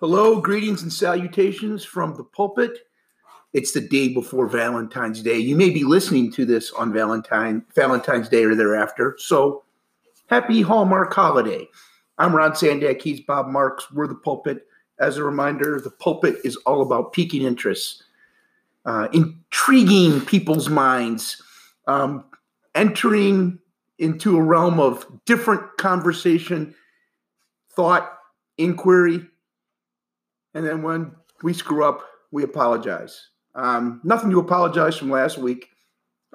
Hello, greetings and salutations from the pulpit. It's the day before Valentine's Day. You may be listening to this on Valentine Valentine's Day or thereafter. So, happy Hallmark holiday. I'm Ron Sandack. He's Bob Marks. We're the pulpit. As a reminder, the pulpit is all about piquing interests, uh, intriguing people's minds, um, entering into a realm of different conversation, thought, inquiry, and then when we screw up, we apologize. Um, nothing to apologize from last week,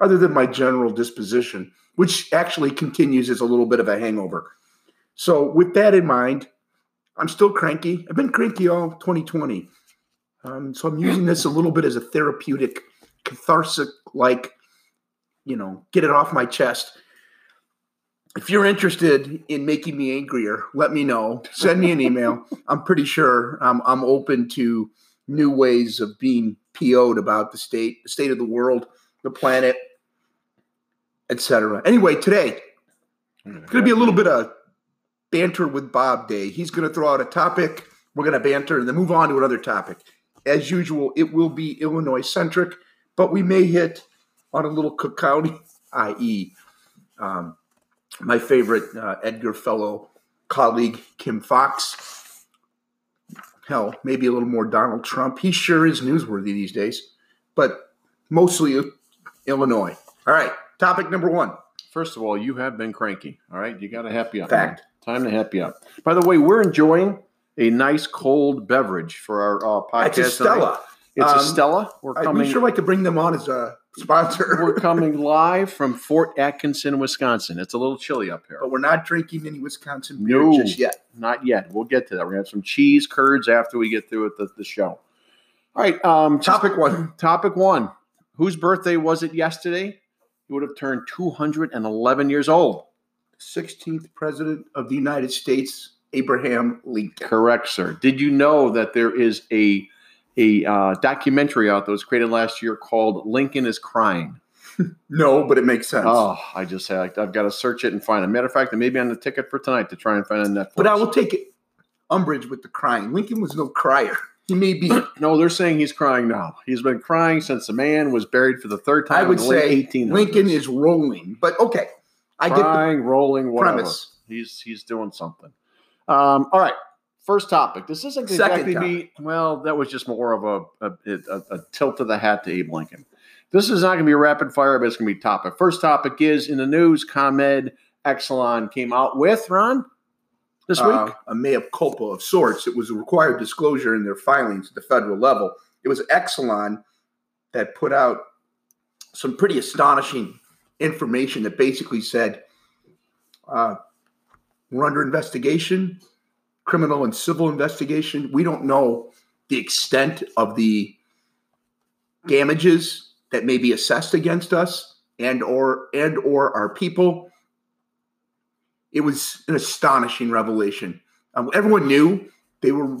other than my general disposition, which actually continues as a little bit of a hangover. So, with that in mind, I'm still cranky. I've been cranky all 2020. Um, so, I'm using this a little bit as a therapeutic, catharsis like, you know, get it off my chest. If you're interested in making me angrier, let me know. Send me an email. I'm pretty sure um, I'm open to new ways of being PO'd about the state, the state of the world, the planet, etc. Anyway, today it's going to be a little bit of banter with Bob Day. He's going to throw out a topic. We're going to banter and then move on to another topic. As usual, it will be Illinois centric, but we may hit on a little Cook County, i.e., um, my favorite uh, Edgar Fellow colleague, Kim Foxx. Hell, maybe a little more Donald Trump. He sure is newsworthy these days, but mostly Illinois. All right, topic number one. First of all, you have been cranky. All right, you got to happy up. Fact. Man. Time to happy up. By the way, we're enjoying a nice cold beverage for our uh, podcast. It's a Stella. tonight. It's Um, a Stella. We're coming. be sure like to bring them on as a sponsor. we're coming live from Fort Atkinson, Wisconsin. It's a little chilly up here. but we're not drinking any Wisconsin beer No. just yet. Not yet. We'll get to that. We're gonna have some cheese curds after we get through with the, the show. All right. Um, just- Topic one. Topic one. Whose birthday was it yesterday? He would have turned 211 years old. 16th President of the United States, Abraham Lincoln. Correct, sir. Did you know that there is a a uh, documentary out that was created last year called "Lincoln is Crying"? No, but it makes sense. Oh, I just had I've got to search it and find it. Matter of fact, it may be on the ticket for tonight to try and find it on Netflix. but I will take it umbrage with the crying. Lincoln was no crier. He may be, no, they're saying he's crying now. He's been crying since the man was buried for the third time. I would in the late say 1800s. Lincoln is rolling. But okay, I get the crying, rolling, whatever. premise. He's he's doing something. Um, all right. First topic. This isn't exactly be well. That was just more of a a, a a tilt of the hat to Abe Lincoln. This is not going to be a rapid fire, but it's going to be topic. First topic is in the news. ComEd Exelon came out with Ron this week. uh, a mea culpa of sorts. It was a required disclosure in their filings at the federal level. It was Exelon that put out some pretty astonishing information that basically said uh, we're under investigation, criminal and civil investigation. We don't know the extent of the damages that may be assessed against us and or and or our people it was an astonishing revelation. Um, everyone knew they were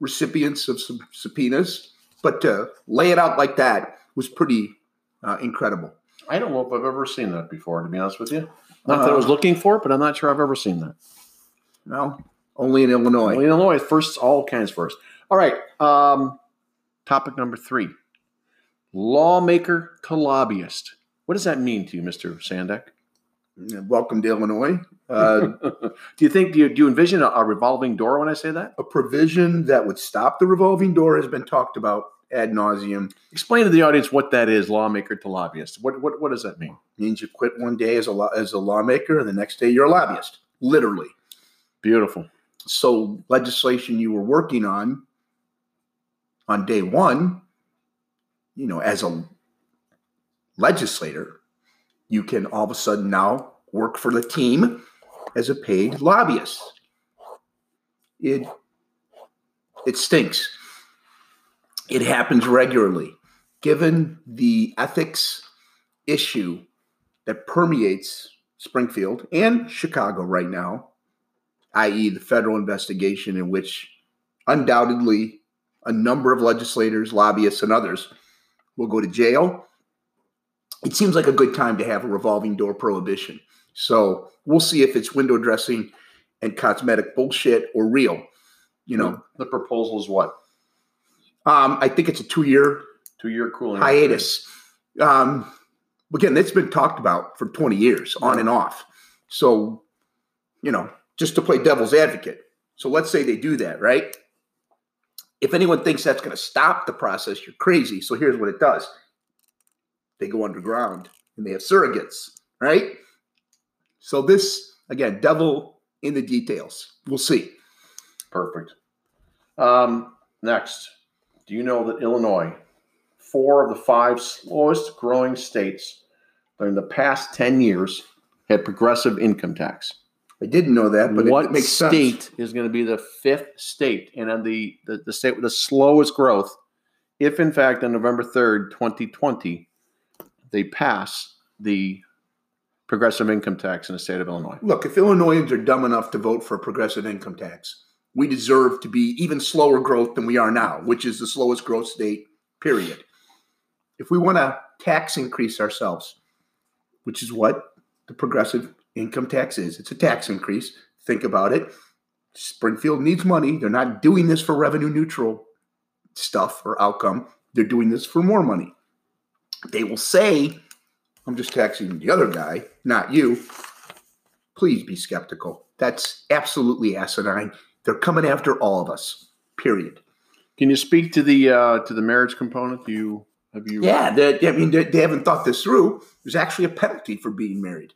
recipients of some subpoenas, but to lay it out like that was pretty uh, incredible. I don't know if I've ever seen that before. To be honest with you, not that I Uh, was looking for it, but I'm not sure I've ever seen that. No, only in Illinois. Well, Illinois first, all kinds first. All right. Um, topic number three: lawmaker to lobbyist. What does that mean to you, Mister Sandack? Welcome to Illinois. Uh, do you think do you, do you envision a, a revolving door when I say that? a provision that would stop the revolving door has been talked about ad nauseum. Explain to the audience what that is, lawmaker to lobbyist. What what what does that mean? It Means you quit one day as a law, as a lawmaker, and the next day you're a lobbyist. Literally. Beautiful. So legislation you were working on on day one, you know, as a legislator, you can all of a sudden now work for the team as a paid lobbyist. It it stinks. It happens regularly. Given the ethics issue that permeates Springfield and Chicago right now, i.e., the federal investigation in which undoubtedly a number of legislators, lobbyists, and others will go to jail. It seems like a good time to have a revolving door prohibition. So we'll see if it's window dressing and cosmetic bullshit or real. You know, the proposal is what? um, I think it's a two-year Two year cooling hiatus. Um, again, it's been talked about for 20 years, on and off. So, you know, just to play devil's advocate. So let's say they do that, right? If anyone thinks that's going to stop the process, you're crazy. So here's what it does they go underground and they have surrogates, right? So this, again, devil in the details. We'll see. Perfect. Um, next, do you know that Illinois, four of the five slowest growing states during the past 10 years, had progressive income tax? I didn't know that, but what it, it makes state sense. is going to be the fifth state and on the, the, the state with the slowest growth if, in fact, on November 3rd, 2020, they pass the progressive income tax in the state of Illinois? Look, if Illinoisans are dumb enough to vote for a progressive income tax, we deserve to be even slower growth than we are now, which is the slowest growth state, period. If we want to tax increase ourselves, which is what the progressive income tax is, it's a tax increase. Think about it. Springfield needs money. They're not doing this for revenue neutral stuff or outcome. They're doing this for more money. They will say, I'm just taxing the other guy, not you. Please be skeptical. That's absolutely asinine. They're coming after all of us. Period. Can you speak to the uh, to the marriage component? Do you have you? Yeah, they, I mean, they, they haven't thought this through. There's actually a penalty for being married.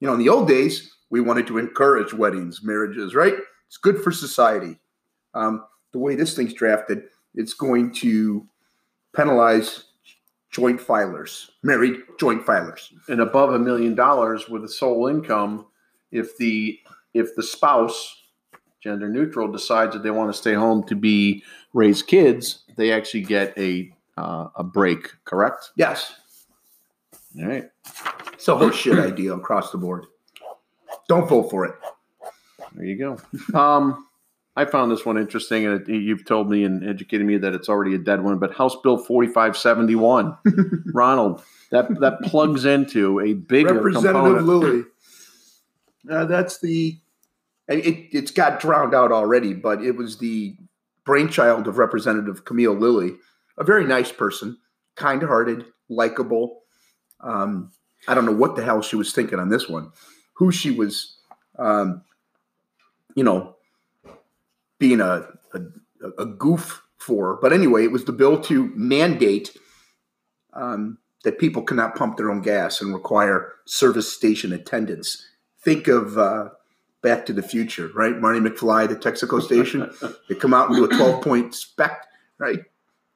You know, in the old days, we wanted to encourage weddings, marriages, right? It's good for society. Um, the way this thing's drafted, it's going to penalize joint filers, married joint filers. and above a million dollars with a sole income, if the if the spouse, gender neutral, decides that they want to stay home to be raise kids, they actually get a uh, a break. Correct? Yes, All right. it's a horseshit idea across the board. Don't vote for it. There you go. Um, I found this one interesting, and it, you've told me and educated me that it's already a dead one. But House Bill forty five seventy one, Ronald, that that plugs into a bigger Representative component. Lilly. Uh, that's the. It, it's got drowned out already, but it was the brainchild of Representative Camille Lilly, a very nice person, kind-hearted, likable. Um, I don't know what the hell she was thinking on this one, who she was, um, you know, being a, a a goof for. But anyway, it was the bill to mandate um, that people cannot pump their own gas and require service station attendants. Think of uh, Back to the Future, right? Marty McFly, the Texaco station. they come out and do a 12 point spec, right?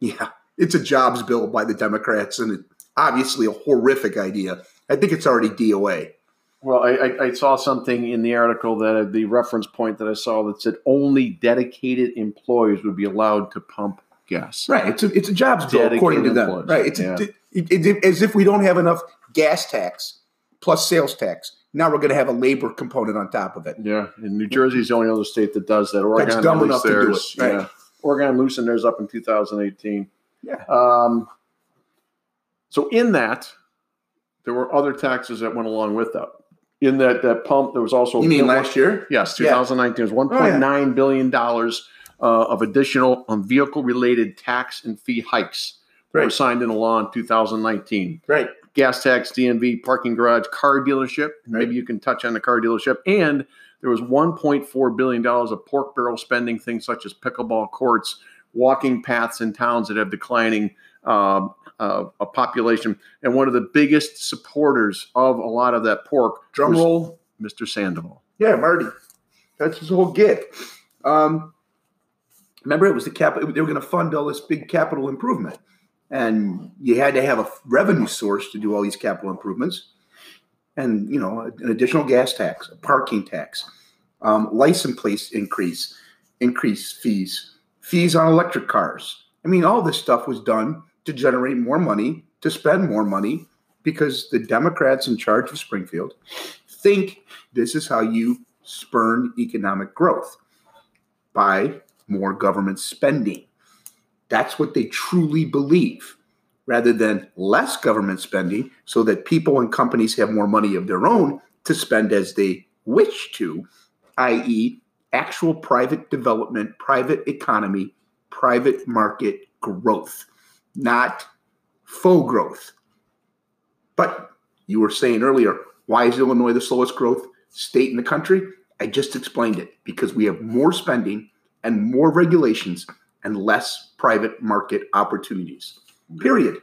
Yeah, it's a jobs bill by the Democrats and it, obviously a horrific idea. I think it's already DOA. Well, I, I, I saw something in the article that the reference point that I saw that said only dedicated employees would be allowed to pump gas. Right. It's a, it's a jobs bill according to Dedicated them. employees. Right. It's Yeah. it, it, it- as if we don't have enough gas tax plus sales tax. Now we're going to have a labor component on top of it. Yeah, and New Jersey is the only other state that does that. Oregon dumb released enough to do it, right. Yeah, Oregon loosened theirs up in 2018. Yeah. Um, so in that, there were other taxes that went along with that. In that that pump, there was also You mean last year? Yes, Yeah. 2019 was 1.9 billion dollars uh, of additional um, vehicle-related tax and fee hikes that were Right. signed into law in 2019 Right. gas tax, DMV, parking garage, car dealership. Maybe you can touch on the car dealership. And there was $1.4 billion of pork barrel spending, things such as pickleball courts, walking paths in towns that have declining um, uh, a population. And one of the biggest supporters of a lot of that pork, Drum roll. Mr. Sandoval. Yeah, Marty. That's his whole gig. Um, remember, it was the cap. They were going to fund all this big capital improvement, and you had to have a revenue source to do all these capital improvements, and you know, an additional gas tax, a parking tax, um, license plate increase, increase fees, fees on electric cars. I mean, all this stuff was done to generate more money, to spend more money, because the Democrats in charge of Springfield think this is how you spurn economic growth by more government spending. That's what they truly believe, rather than less government spending so that people and companies have more money of their own to spend as they wish to, i.e., actual private development, private economy, private market growth, not faux growth. But you were saying earlier, why is Illinois the slowest growth state in the country? I just explained it because we have more spending and more regulations and less private market opportunities. Period.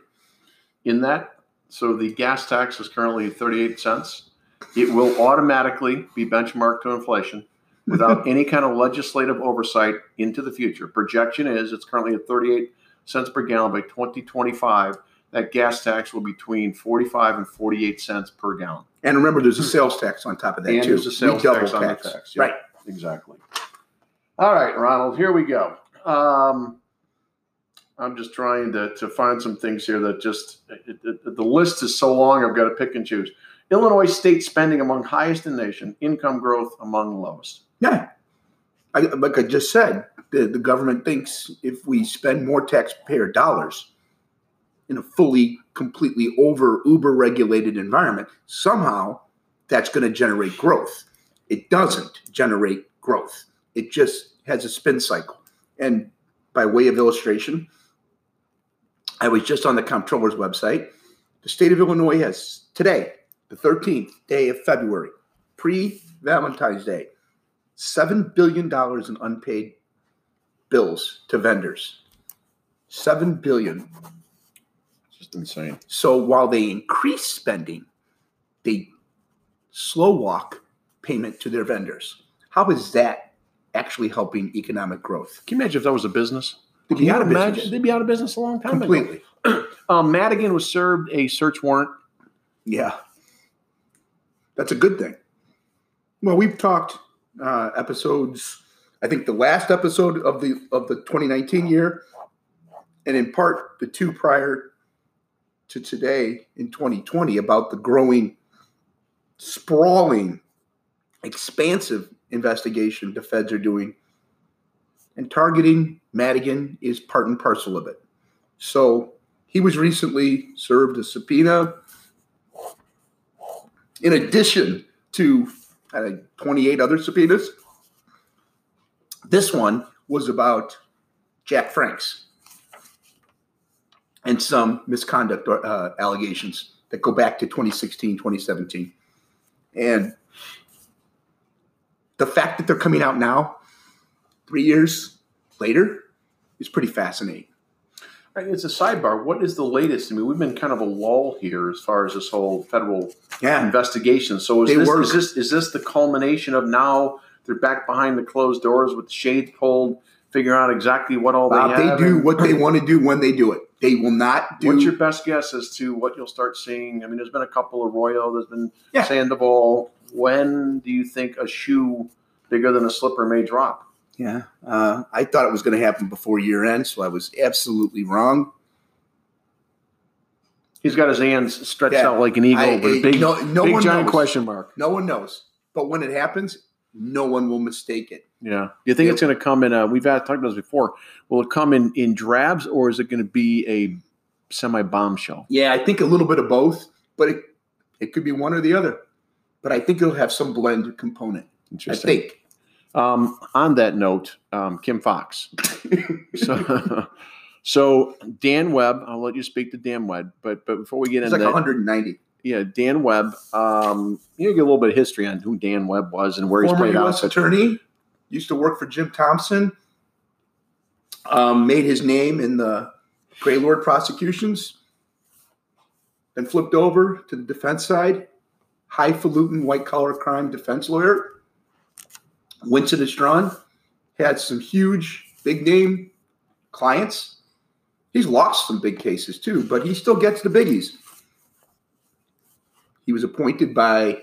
In that, so the gas tax is currently 38 cents. It will automatically be benchmarked to inflation without any kind of legislative oversight into the future. Projection is it's currently at 38 cents per gallon by 2025. That gas tax will be between 45 and 48 cents per gallon. And remember, there's a sales tax on top of that and too. there's a sales We double tax on the tax. Yeah, Right. Exactly. All right, Ronald, here we go. Um, I'm just trying to, to find some things here that just, it, it, the list is so long, I've got to pick and choose. Illinois state spending among highest in the nation, income growth among lowest. Yeah. I, like I just said, the, the government thinks if we spend more taxpayer dollars in a fully, completely over uber regulated environment, somehow that's going to generate growth. It doesn't generate growth, it just has a spin cycle. And by way of illustration, I was just on the comptroller's website. The state of Illinois has today, the 13th day of February, pre Valentine's Day, $7 billion in unpaid bills to vendors. 7 billion. It's just insane. So while they increase spending, they slow walk payment to their vendors. How is that actually helping economic growth? Can you imagine if that was a business? They'd be you out of imagine? business. They'd be out of business a long time ago. Completely. Um, Madigan was served a search warrant. Yeah. That's a good thing. Well, we've talked uh, episodes, I think the last episode of the of the 2019 year, and in part the two prior to today in 2020 about the growing, sprawling, expansive investigation the feds are doing. And targeting Madigan is part and parcel of it. So he was recently served a subpoena in addition to uh, 28 other subpoenas. This one was about Jack Franks and some misconduct uh, allegations that go back to 2016, 2017. And the fact that they're coming out now, three years later, is pretty fascinating. Right, It's a sidebar. What is the latest? I mean, we've been kind of a lull here as far as this whole federal Yeah. investigation. So is They this, work. is this is this the culmination of now they're back behind the closed doors with the shades pulled, figuring out exactly what all Bob, they they do and what they want to do when they do it. They will not do. What's your best guess as to what you'll start seeing? I mean, there's been a couple of Arroyo, there's been Yeah. Sandoval. When do you think a shoe bigger than a slipper may drop? Yeah, uh, I thought it was going to happen before year end, so I was absolutely wrong. He's got his hands stretched Yeah. out like an eagle I- a I- big, no- no big one giant knows. question mark. No one knows, but when it happens, no one will mistake it. Yeah. Do you think Yeah. it's going to come in? A, we've had, talked about this before. Will it come in in drabs or is it going to be a semi bombshell? Yeah, I think a little bit of both, but it it could be one or the other. But I think it'll have some blend component. I Interesting. think. Um, on that note, um, Kim Foxx. so, so Dan Webb, I'll let you speak to Dan Webb, but but before we get It's into like that, 190. Yeah, Dan Webb. Um, you know, get a little bit of history on who Dan Webb was and where he's Former played out. U.S. attorney, used to work for Jim Thompson. Um, made his name in the Greylord prosecutions. Then flipped over to the defense side. Highfalutin white collar crime defense lawyer. Winston Strawn had some huge, big name clients. He's lost some big cases too, but he still gets the biggies. He was appointed by,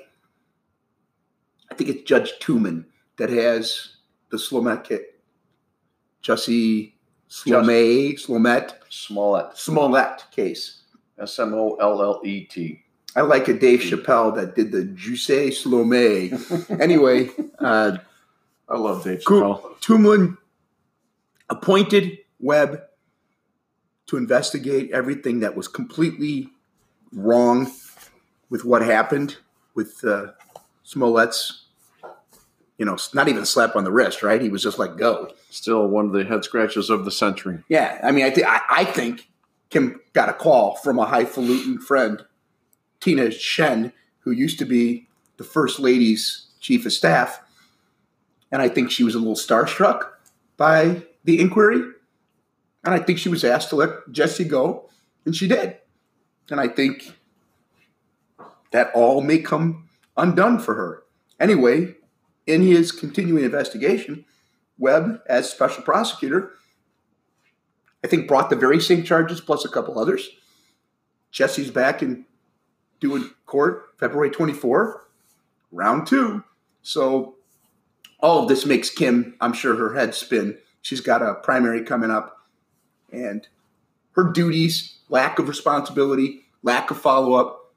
I think it's Judge Toomin that has the Slomet kit. Jussie Slomet, Slomet, Smollett, Smollett case. S M O L L E T. I like a Dave Chappelle that did the Juice Slomet. anyway, uh, I love Dave Chappelle. Toomin appointed Webb to investigate everything that was completely wrong with what happened with uh, Smollett's you know, not even slap on the wrist, right? He was just like, go. Still one of the head scratches of the century. Yeah. I mean, I, th- I, I think Kim got a call from a highfalutin friend, Tina Tchen, who used to be the First Lady's chief of staff. And I think she was a little starstruck by the inquiry. And I think she was asked to let Jesse go, and she did. And I think that all may come undone for her. Anyway, in his continuing investigation, Webb, as special prosecutor, I think brought the very same charges plus a couple others. Jesse's back in doing court February 24, round two. So all of this makes Kim, I'm sure, her head spin. She's got a primary coming up, and her duties, lack of responsibility, lack of follow up,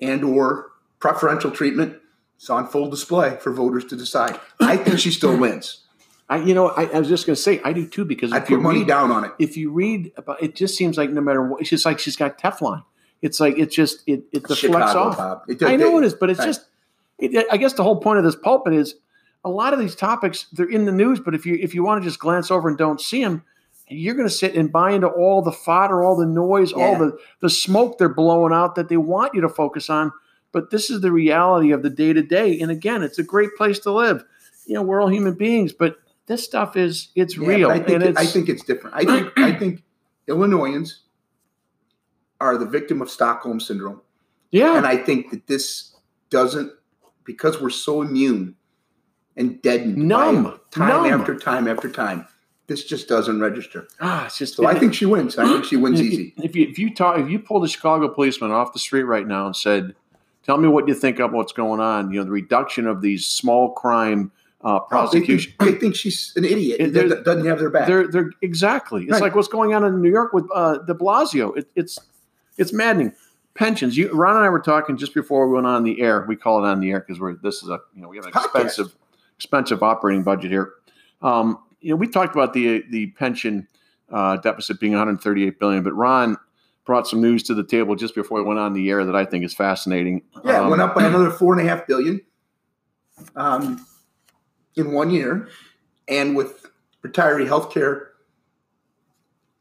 and or preferential treatment is on full display for voters to decide. I think she still wins. I, you know, I, I was just going to say I do too because I'd put money read, down on it. If you read about, it just seems like no matter what, it's just like she's got Teflon. It's like it's just it it deflects Chicago, off. It- I know it- it is, but it's right. just. It, I guess the whole point of this pulpit is a lot of these topics they're in the news, but if you if you want to just glance over and don't see them, you're going to sit and buy into all the fodder, all the noise, all the the smoke they're blowing out that they want you to focus on. But this is the reality of the day to day, and again, it's a great place to live. You know, we're all human beings, but this stuff is it's Yeah, real, I think it's I think it's different. I think I think Illinoisans are the victim of Stockholm syndrome, yeah. and I think that this doesn't because we're so immune and deadened, Numb. time Numb. after time after time. This just doesn't register. ah, it's just So I think she wins. I think she wins if, easy. If you if you talk if you pulled a Chicago policeman off the street right now and said, "Tell me what you think of what's going on," you know, the reduction of these small crime uh, Oh, they, think, they think she's an idiot It- that there's- doesn't have their back. They're they're exactly. It's Right. like what's going on in New York with uh, De Blasio. It, it's it's maddening. Pensions. You, Ron and I were talking just before we went on the air. We call it on the air because we're this is a you know we have an Podcast. expensive expensive operating budget here. Um, you know we talked about the the pension uh, deficit being 138 billion, but Ron brought some news to the table just before we went on the air that I think is fascinating. Yeah, Um, it went up by another four and a half billion um, in one year, and with retiree health care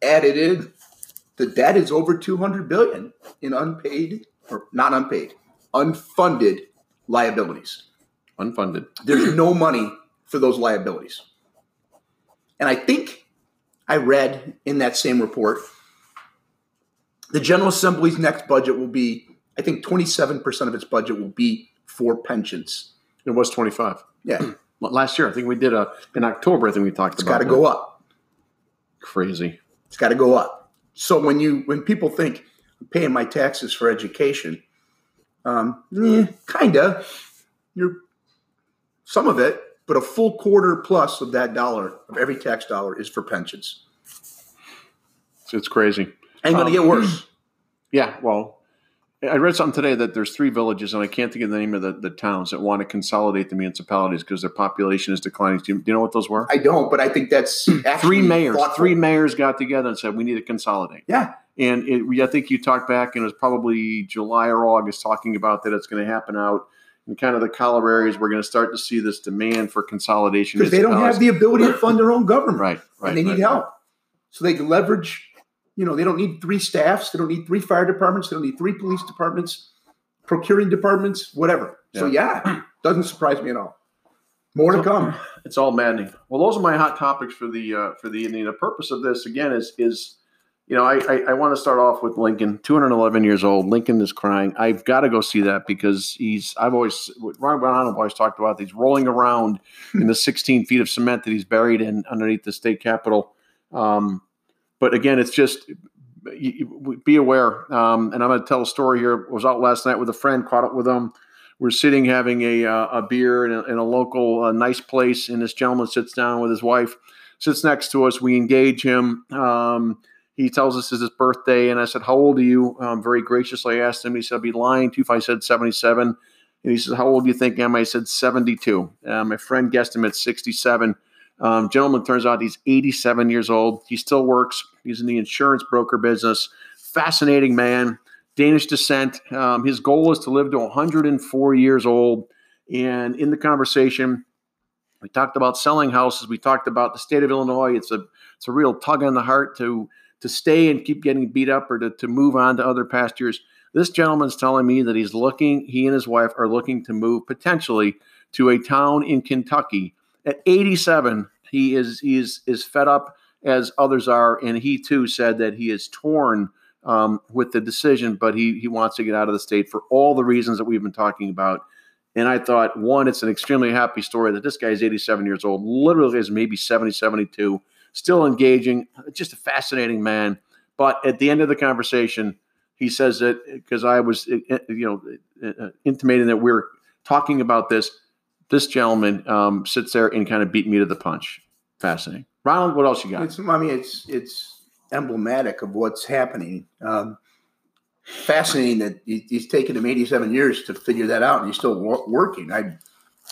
added in, the debt is over two hundred billion in unpaid or not unpaid, unfunded liabilities. unfunded. There's no money for those liabilities, and I think I read in that same report the General Assembly's next budget will be, I think, twenty-seven percent of its budget will be for pensions. It was 25 Yeah, last year. I think we did a in October. I think we talked it's about. It's got to go up. Crazy. It's got to go up. So when you when people think I'm paying my taxes for education, um, eh, kinda, you're some of it, but a full quarter plus of that dollar of every tax dollar is for pensions. It's, crazy. Ain't gonna Um, get worse. Yeah, well, I read something today that there's three villages, and I can't think of the name of the, the towns that want to consolidate the municipalities because their population is declining. Do you, do you know what those were? I don't, but I think that's three mayors. thoughtful. Three mayors got together and said we need to consolidate. Yeah, And it, I think you talked back, and it was probably July or August, talking about that it's going to happen out in kind of the collar areas. We're going to start to see this demand for consolidation because they don't have the ability to fund their own government. right, right. and they need right. help. So they can leverage, you know, they don't need three staffs, they don't need three fire departments, they don't need three police departments, procuring departments, whatever. So yeah, doesn't surprise me at all. More to come. It's all maddening. Well, those are my hot topics for the uh, for the evening. The purpose of this again is is you know I I, I want to start off with Lincoln, 211 years old. Lincoln is crying. I've got to go see that because he's I've always Ron Brown always talked about these rolling around in the 16 feet of cement that he's buried in underneath the state capitol. Um, but again, it's just be aware. Um, and I'm going to tell a story here. I was out last night with a friend, caught up with him. We're sitting having a, uh, a beer in a, in a local uh, nice place, and this gentleman sits down with his wife, sits next to us. We engage him. Um, he tells us it's his birthday, and I said, "How old are you?" Um, very graciously, I asked him. He said, "I'd be lying to you if I said 77." And he says, "How old do you think I am?" I said, "72." Uh, my friend guessed him at 67. Um, gentleman turns out he's 87 years old. He still works. He's in the insurance broker business. Fascinating man, Danish descent. Um, his goal is to live to 104 years old. And in the conversation, we talked about selling houses. We talked about the state of Illinois. It's a it's a real tug on the heart to to stay and keep getting beat up or to, to move on to other pastures. This gentleman's telling me that he's looking, he and his wife are looking to move potentially to a town in Kentucky. At 87, he is he is is fed up as others are, and he too said that he is torn um, with the decision, but he he wants to get out of the state for all the reasons that we've been talking about. And I thought, one, it's an extremely happy story that this guy is 87 years old, literally is maybe 70, 72, still engaging, just a fascinating man. But at the end of the conversation, he says that because I was, you know, intimating that we're talking about this, this gentleman um, sits there and kind of beat me to the punch. Fascinating. Ronald, what else you got? It's, I mean, it's it's emblematic of what's happening. Um, fascinating that he's taken him 87 years to figure that out, and he's still working. I,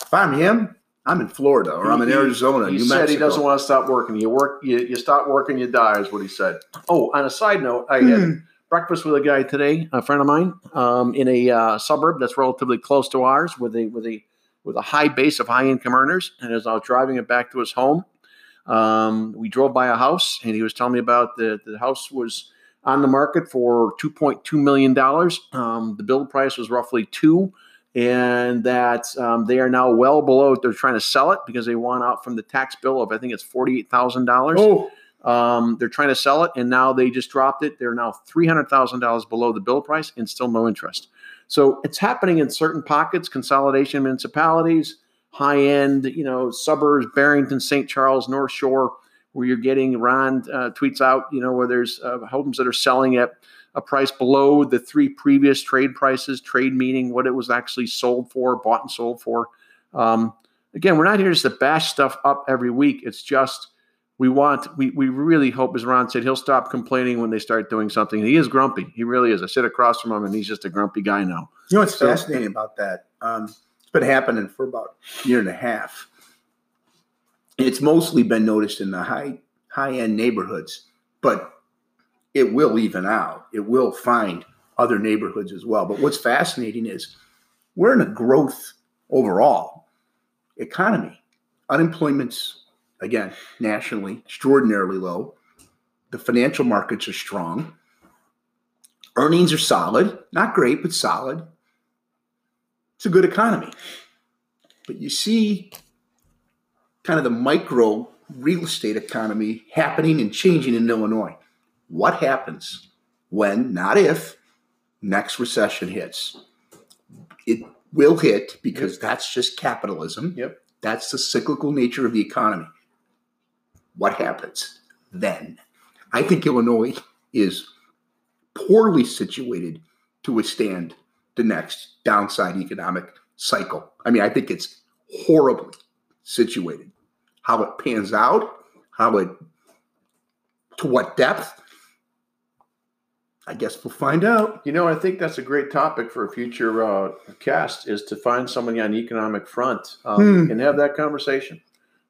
if I'm him, I'm in Florida or I'm in Arizona. He, he said Mexico. he doesn't want to stop working. You work, you, you stop working, you die, is what he said. Oh, on a side note, I had hmm. breakfast with a guy today, a friend of mine, um, in a uh, suburb that's relatively close to ours, with a with a with a high base of high income earners. And as I was driving it back to his home, um, we drove by a house, and he was telling me about the the house was on the market for $2.2 million. Um, the build price was roughly two, and that um, they are now well below. They're trying to sell it because they want out from the tax bill of I think it's forty-eight thousand dollars. Oh. Um, they're trying to sell it, and now they just dropped it. They're now three hundred thousand dollars below the bill price, and still no interest. So it's happening in certain pockets, consolidation municipalities, high end, you know, suburbs, Barrington, St. Charles, North Shore where you're getting Ron uh, tweets out, you know, where there's uh, homes that are selling at a price below the three previous trade prices, trade meaning what it was actually sold for, bought and sold for. Um, again, we're not here just to bash stuff up every week. It's just we want, we, we really hope, as Ron said, he'll stop complaining when they start doing something. He is grumpy. He really is. I sit across from him and he's just a grumpy guy now. You know what's so, fascinating about that? Um, it's been happening for about a year and a half it's mostly been noticed in the high high end neighborhoods, but it will even out. It will find other neighborhoods as well. But what's fascinating is we're in a growth overall economy. Unemployment's again nationally extraordinarily low. The financial markets are strong. Earnings are solid, not great, but solid. It's a good economy. But you see kind of the micro real estate economy happening and changing in Illinois. What happens when, not if, next recession hits? It will hit because that's just capitalism. Yep. That's the cyclical nature of the economy. What happens then? I think Illinois is poorly situated to withstand the next downside economic cycle. I mean, I think it's horribly situated how it pans out, how it, to what depth. I guess we'll find out. You know, I think that's a great topic for a future uh, cast is to find somebody on the economic front um, hmm. and have that conversation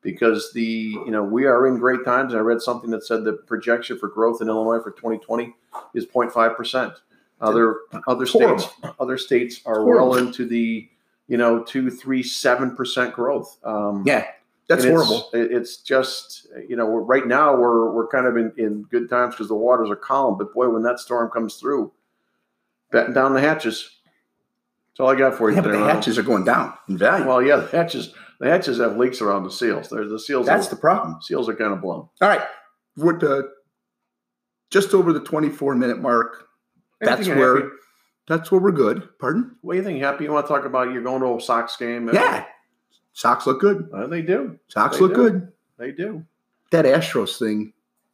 because the you know we are in great times. I read something that said the projection for growth in Illinois for 2020 is 0.5 percent. Other other states other states are well into the you know two three seven percent growth. Um, yeah, that's horrible. It's, it's, just you know right now we're we're kind of in, in good times because the waters are calm. But boy, when that storm comes through, batten down the hatches. That's all I got for you. Yeah, but the hatches are going down in value. Well, yeah, the hatches the hatches have leaks around the seals. There's the seals. That's are, the problem. Seals are kind of blown. All right, we're uh, just over the 24 minute mark. Anything that's where. Happy? That's where we're good. Pardon? What do you think? Happy? You want to talk about you're going to a Sox game? Yeah. Sox look good. Uh, they do. Sox they look do. good. They do. That Astros thing.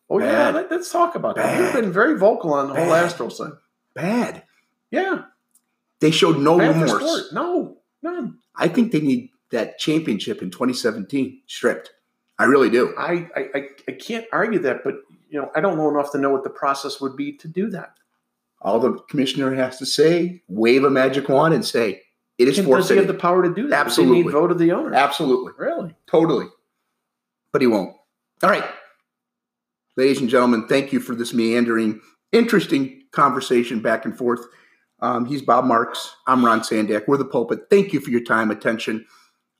Oh bad. yeah, let, us talk about bad. that. You've been very vocal on the bad. whole Astros thing. Bad. Yeah. They showed no bad remorse. No, none. I think they need that championship in 2017 stripped. I really do. I, I I can't argue that, but you know I don't know enough to know what the process would be to do that. All the commissioner has to say, wave a magic wand, and say, it is forfeited. Does he have the power to do that? Absolutely. Does vote of the owner? Absolutely. Really? Totally. But he won't. All right. Ladies and gentlemen, thank you for this meandering, interesting conversation back and forth. Um, he's Bob Marks. I'm Ron Sandack. We're the pulpit. Thank you for your time, attention.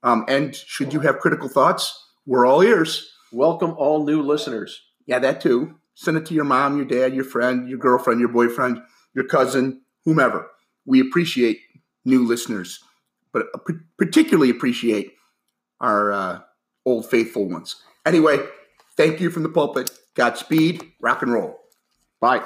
Um, and should you have critical thoughts, we're all ears. Welcome all new listeners. Yeah, that too. Send it to your mom, your dad, your friend, your girlfriend, your boyfriend, your cousin, whomever. We appreciate new listeners, but particularly appreciate our uh, old faithful ones. Anyway, thank you from the pulpit. Godspeed. Rock and roll. Bye.